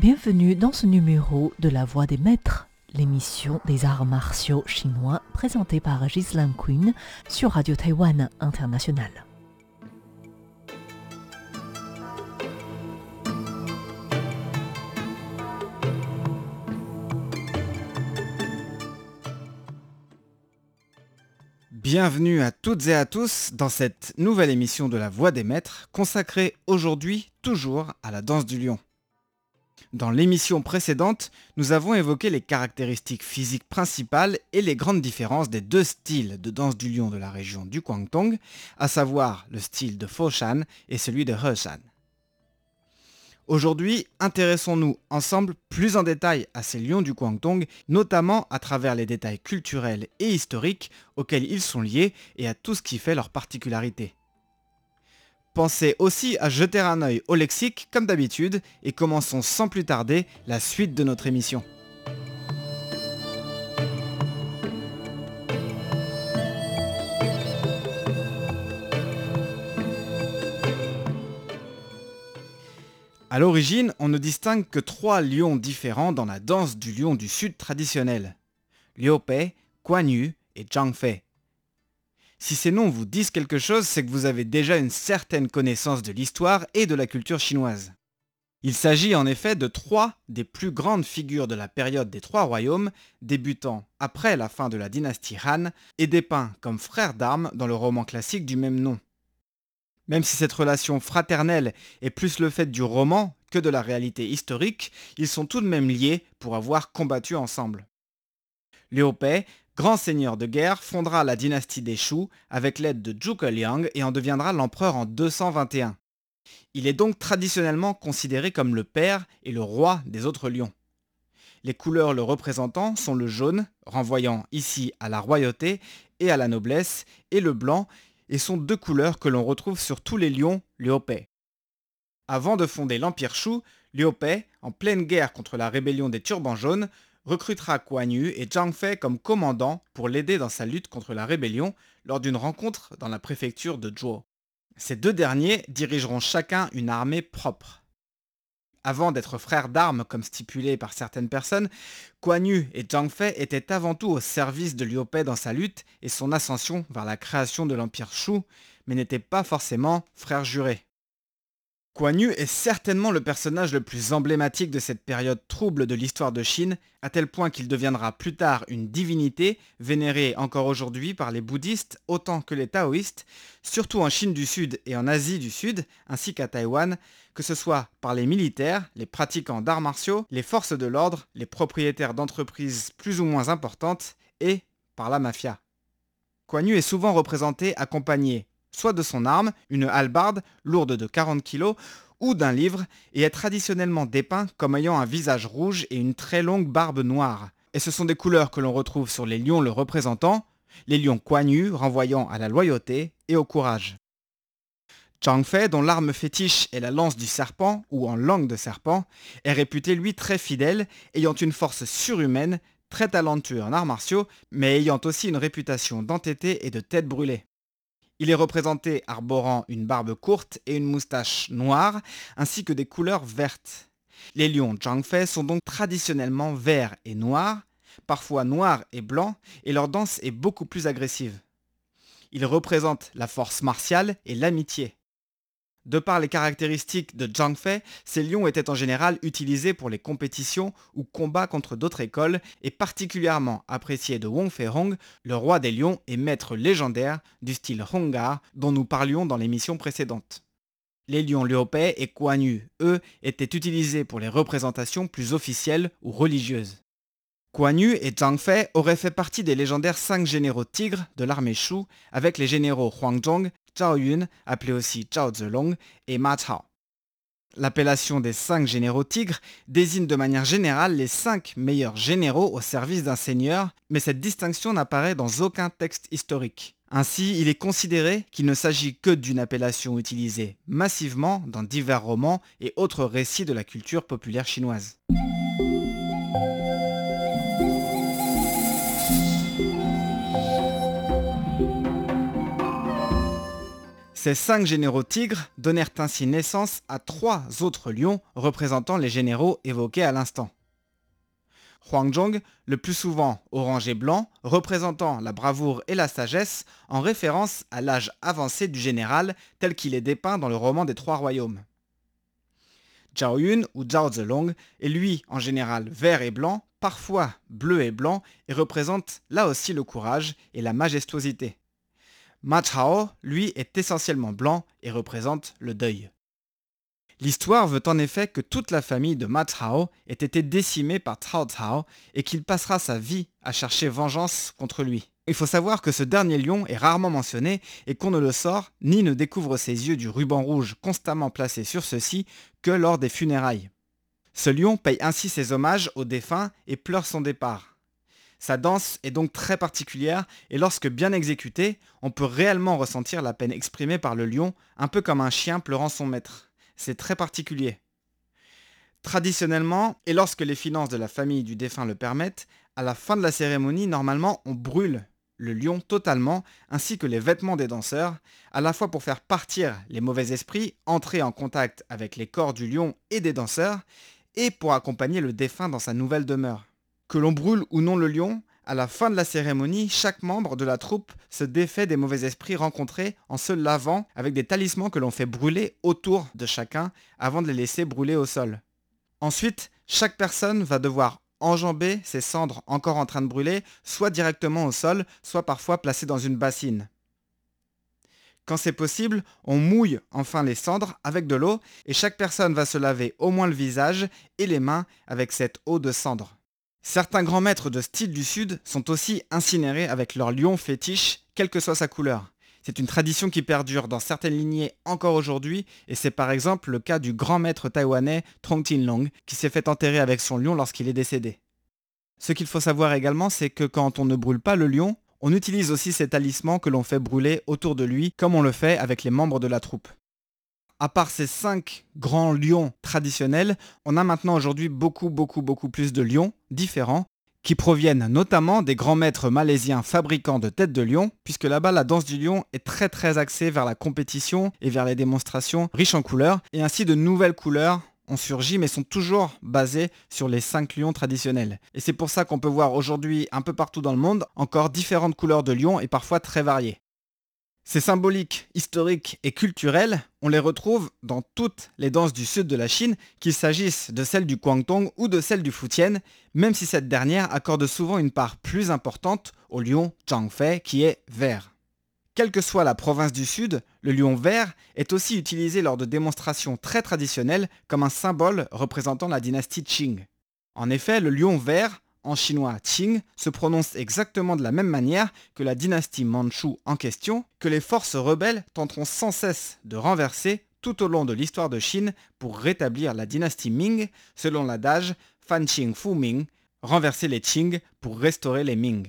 Bienvenue dans ce numéro de La Voix des Maîtres, l'émission des arts martiaux chinois présentée par Ghislaine Quinn sur Radio Taïwan International. Bienvenue à toutes et à tous dans cette nouvelle émission de La Voix des Maîtres consacrée aujourd'hui toujours à la danse du lion. Dans l'émission précédente, nous avons évoqué les caractéristiques physiques principales et les grandes différences des deux styles de danse du lion de la région du Guangdong, à savoir le style de Foshan et celui de Heshan. Aujourd'hui, intéressons-nous ensemble plus en détail à ces lions du Guangdong, notamment à travers les détails culturels et historiques auxquels ils sont liés et à tout ce qui fait leur particularité. Pensez aussi à jeter un œil au lexique comme d'habitude et commençons sans plus tarder la suite de notre émission. À l'origine, on ne distingue que trois lions différents dans la danse du lion du sud traditionnel. Liu Pei, Guan Yu et Zhang Fei. Si ces noms vous disent quelque chose, c'est que vous avez déjà une certaine connaissance de l'histoire et de la culture chinoise. Il s'agit en effet de trois des plus grandes figures de la période des Trois Royaumes, débutant après la fin de la dynastie Han et dépeints comme frères d'armes dans le roman classique du même nom. Même si cette relation fraternelle est plus le fait du roman que de la réalité historique, ils sont tout de même liés pour avoir combattu ensemble. Liu grand seigneur de guerre, fondera la dynastie des Shu avec l'aide de Zhuge Liang et en deviendra l'empereur en 221. Il est donc traditionnellement considéré comme le père et le roi des autres lions. Les couleurs le représentant sont le jaune, renvoyant ici à la royauté et à la noblesse, et le blanc, et sont deux couleurs que l'on retrouve sur tous les lions Liu-Pei. Avant de fonder l'Empire Shu, Liu-Pei, en pleine guerre contre la rébellion des turbans jaunes, recrutera Kuan Yu et Zhang Fei comme commandants pour l'aider dans sa lutte contre la rébellion lors d'une rencontre dans la préfecture de Zhuo. Ces deux derniers dirigeront chacun une armée propre. Avant d'être frères d'armes comme stipulé par certaines personnes, Kuan Yu et Zhang Fei étaient avant tout au service de Liu Pei dans sa lutte et son ascension vers la création de l'empire Shu, mais n'étaient pas forcément frères jurés. Kuan Yu est certainement le personnage le plus emblématique de cette période trouble de l'histoire de Chine, à tel point qu'il deviendra plus tard une divinité, vénérée encore aujourd'hui par les bouddhistes autant que les taoïstes, surtout en Chine du Sud et en Asie du Sud, ainsi qu'à Taïwan, que ce soit par les militaires, les pratiquants d'arts martiaux, les forces de l'ordre, les propriétaires d'entreprises plus ou moins importantes, et par la mafia. Kuan Yu est souvent représenté accompagné soit de son arme, une hallebarde lourde de 40 kg, ou d'un livre, et est traditionnellement dépeint comme ayant un visage rouge et une très longue barbe noire. Et ce sont des couleurs que l'on retrouve sur les lions le représentant, les lions coignus renvoyant à la loyauté et au courage. Chang Fei, dont l'arme fétiche est la lance du serpent, ou en langue de serpent, est réputé lui très fidèle, ayant une force surhumaine, très talentueux en arts martiaux, mais ayant aussi une réputation d'entêté et de tête brûlée. Il est représenté arborant une barbe courte et une moustache noire, ainsi que des couleurs vertes. Les lions Zhangfei sont donc traditionnellement verts et noirs, parfois noirs et blancs, et leur danse est beaucoup plus agressive. Ils représentent la force martiale et l'amitié. De par les caractéristiques de Zhang Fei, ces lions étaient en général utilisés pour les compétitions ou combats contre d'autres écoles et particulièrement appréciés de Wong Fei-hong, le roi des lions et maître légendaire du style Hongar dont nous parlions dans l'émission précédente. Les lions Liu Pei et Kuan Yu, eux, étaient utilisés pour les représentations plus officielles ou religieuses. Kuan Yu et Zhang Fei auraient fait partie des légendaires cinq généraux tigres de l'armée Shu avec les généraux Huang Zhong, Zhao Yun, appelé aussi Zhao Zelong, et Ma Chao. L'appellation des cinq généraux tigres désigne de manière générale les cinq meilleurs généraux au service d'un seigneur, mais cette distinction n'apparaît dans aucun texte historique. Ainsi, il est considéré qu'il ne s'agit que d'une appellation utilisée massivement dans divers romans et autres récits de la culture populaire chinoise. Ces cinq généraux tigres donnèrent ainsi naissance à trois autres lions représentant les généraux évoqués à l'instant. Huangzhong, le plus souvent orange et blanc, représentant la bravoure et la sagesse, en référence à l'âge avancé du général tel qu'il est dépeint dans le roman des Trois Royaumes. Zhao Yun ou Zhao Zelong est lui en général vert et blanc, parfois bleu et blanc, et représente là aussi le courage et la majestuosité. Ma lui, est essentiellement blanc et représente le deuil. L'histoire veut en effet que toute la famille de Ma Chao ait été décimée par Cao Cao et qu'il passera sa vie à chercher vengeance contre lui. Il faut savoir que ce dernier lion est rarement mentionné et qu'on ne le sort ni ne découvre ses yeux du ruban rouge constamment placé sur ceux-ci que lors des funérailles. Ce lion paye ainsi ses hommages aux défunts et pleure son départ. Sa danse est donc très particulière et lorsque bien exécutée, on peut réellement ressentir la peine exprimée par le lion, un peu comme un chien pleurant son maître c'est très particulier. Traditionnellement, et lorsque les finances de la famille du défunt le permettent, à la fin de la cérémonie, normalement, on brûle le lion totalement, ainsi que les vêtements des danseurs, à la fois pour faire partir les mauvais esprits, entrer en contact avec les corps du lion et des danseurs, et pour accompagner le défunt dans sa nouvelle demeure. Que l'on brûle ou non le lion, à la fin de la cérémonie, chaque membre de la troupe se défait des mauvais esprits rencontrés en se lavant avec des talismans que l'on fait brûler autour de chacun avant de les laisser brûler au sol. Ensuite, chaque personne va devoir enjamber ses cendres encore en train de brûler, soit directement au sol, soit parfois placées dans une bassine. Quand c'est possible, on mouille enfin les cendres avec de l'eau et chaque personne va se laver au moins le visage et les mains avec cette eau de cendre. Certains grands maîtres de style du Sud sont aussi incinérés avec leur lion fétiche, quelle que soit sa couleur. C'est une tradition qui perdure dans certaines lignées encore aujourd'hui, et c'est par exemple le cas du grand maître taïwanais Trong Tin Long, qui s'est fait enterrer avec son lion lorsqu'il est décédé. Ce qu'il faut savoir également, c'est que quand on ne brûle pas le lion, on utilise aussi ces talismans que l'on fait brûler autour de lui, comme on le fait avec les membres de la troupe à part ces cinq grands lions traditionnels, on a maintenant aujourd'hui beaucoup, beaucoup, beaucoup plus de lions différents qui proviennent notamment des grands maîtres malaisiens fabricants de têtes de lion, puisque là-bas la danse du lion est très très axée vers la compétition et vers les démonstrations riches en couleurs, et ainsi de nouvelles couleurs ont surgi mais sont toujours basées sur les cinq lions traditionnels. Et c'est pour ça qu'on peut voir aujourd'hui un peu partout dans le monde encore différentes couleurs de lions et parfois très variées. Ces symboliques historiques et culturelles, on les retrouve dans toutes les danses du sud de la Chine, qu'il s'agisse de celle du Guangdong ou de celle du Fujian, même si cette dernière accorde souvent une part plus importante au lion Zhangfei qui est vert. Quelle que soit la province du sud, le lion vert est aussi utilisé lors de démonstrations très traditionnelles comme un symbole représentant la dynastie Qing. En effet, le lion vert en chinois Qing, se prononce exactement de la même manière que la dynastie Manchu en question, que les forces rebelles tenteront sans cesse de renverser tout au long de l'histoire de Chine pour rétablir la dynastie Ming, selon l'adage Fan Qing Fu Ming, renverser les Qing pour restaurer les Ming.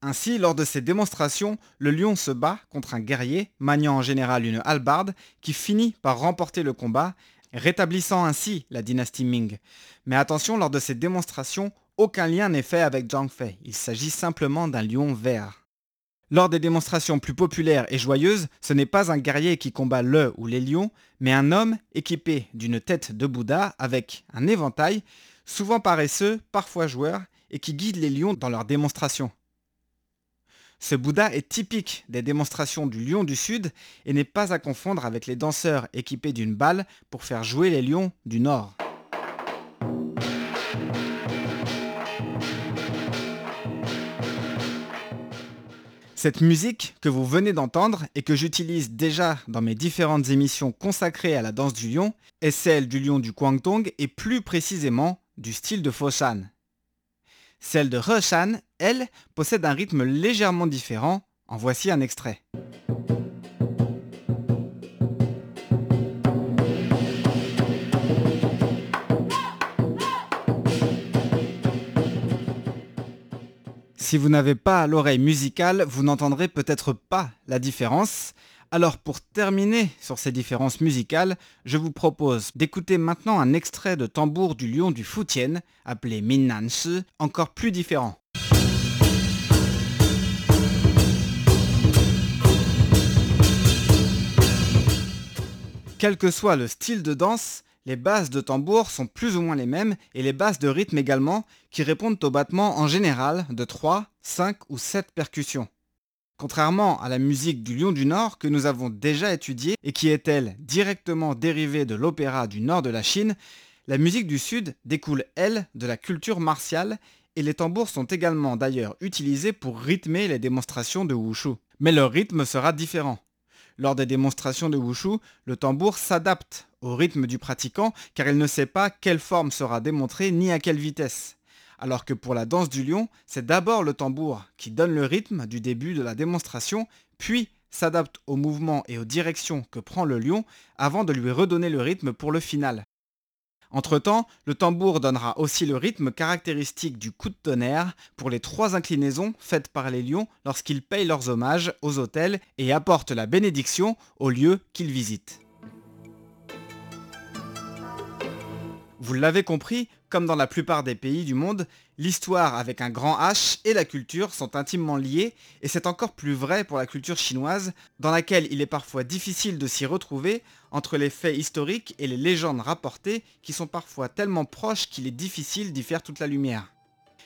Ainsi, lors de ces démonstrations, le lion se bat contre un guerrier, maniant en général une hallebarde, qui finit par remporter le combat, rétablissant ainsi la dynastie Ming. Mais attention, lors de ces démonstrations, aucun lien n'est fait avec Zhang Fei, il s'agit simplement d'un lion vert. Lors des démonstrations plus populaires et joyeuses, ce n'est pas un guerrier qui combat le ou les lions, mais un homme équipé d'une tête de Bouddha avec un éventail, souvent paresseux, parfois joueur, et qui guide les lions dans leurs démonstrations. Ce Bouddha est typique des démonstrations du lion du Sud et n'est pas à confondre avec les danseurs équipés d'une balle pour faire jouer les lions du Nord. Cette musique que vous venez d'entendre et que j'utilise déjà dans mes différentes émissions consacrées à la danse du lion est celle du lion du Guangdong et plus précisément du style de Foshan. Celle de Reshan, elle, possède un rythme légèrement différent. En voici un extrait. Si vous n'avez pas l'oreille musicale, vous n'entendrez peut-être pas la différence. Alors pour terminer sur ces différences musicales, je vous propose d'écouter maintenant un extrait de tambour du lion du Fujian, appelé Minnanshi, encore plus différent. Quel que soit le style de danse, les bases de tambour sont plus ou moins les mêmes et les bases de rythme également, qui répondent au battement en général de 3, 5 ou 7 percussions. Contrairement à la musique du Lion du Nord que nous avons déjà étudiée et qui est elle directement dérivée de l'opéra du nord de la Chine, la musique du Sud découle elle de la culture martiale et les tambours sont également d'ailleurs utilisés pour rythmer les démonstrations de Wushu. Mais leur rythme sera différent. Lors des démonstrations de Wushu, le tambour s'adapte au rythme du pratiquant car il ne sait pas quelle forme sera démontrée ni à quelle vitesse. Alors que pour la danse du lion, c'est d'abord le tambour qui donne le rythme du début de la démonstration, puis s'adapte au mouvement et aux directions que prend le lion avant de lui redonner le rythme pour le final. Entre-temps, le tambour donnera aussi le rythme caractéristique du coup de tonnerre pour les trois inclinaisons faites par les lions lorsqu'ils payent leurs hommages aux hôtels et apportent la bénédiction aux lieux qu'ils visitent. Vous l'avez compris, comme dans la plupart des pays du monde, l'histoire avec un grand H et la culture sont intimement liées, et c'est encore plus vrai pour la culture chinoise, dans laquelle il est parfois difficile de s'y retrouver entre les faits historiques et les légendes rapportées qui sont parfois tellement proches qu'il est difficile d'y faire toute la lumière.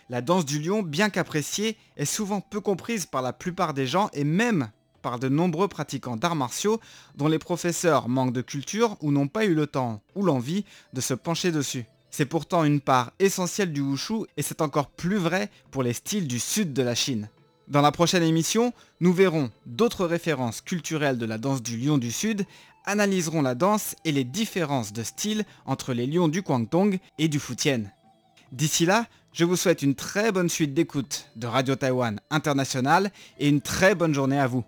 La danse du lion, bien qu'appréciée, est souvent peu comprise par la plupart des gens et même par de nombreux pratiquants d'arts martiaux dont les professeurs manquent de culture ou n'ont pas eu le temps ou l'envie de se pencher dessus. C'est pourtant une part essentielle du wushu et c'est encore plus vrai pour les styles du sud de la Chine. Dans la prochaine émission, nous verrons d'autres références culturelles de la danse du lion du sud, analyserons la danse et les différences de style entre les lions du Guangdong et du Fujian. D'ici là, je vous souhaite une très bonne suite d'écoute de Radio Taïwan International et une très bonne journée à vous.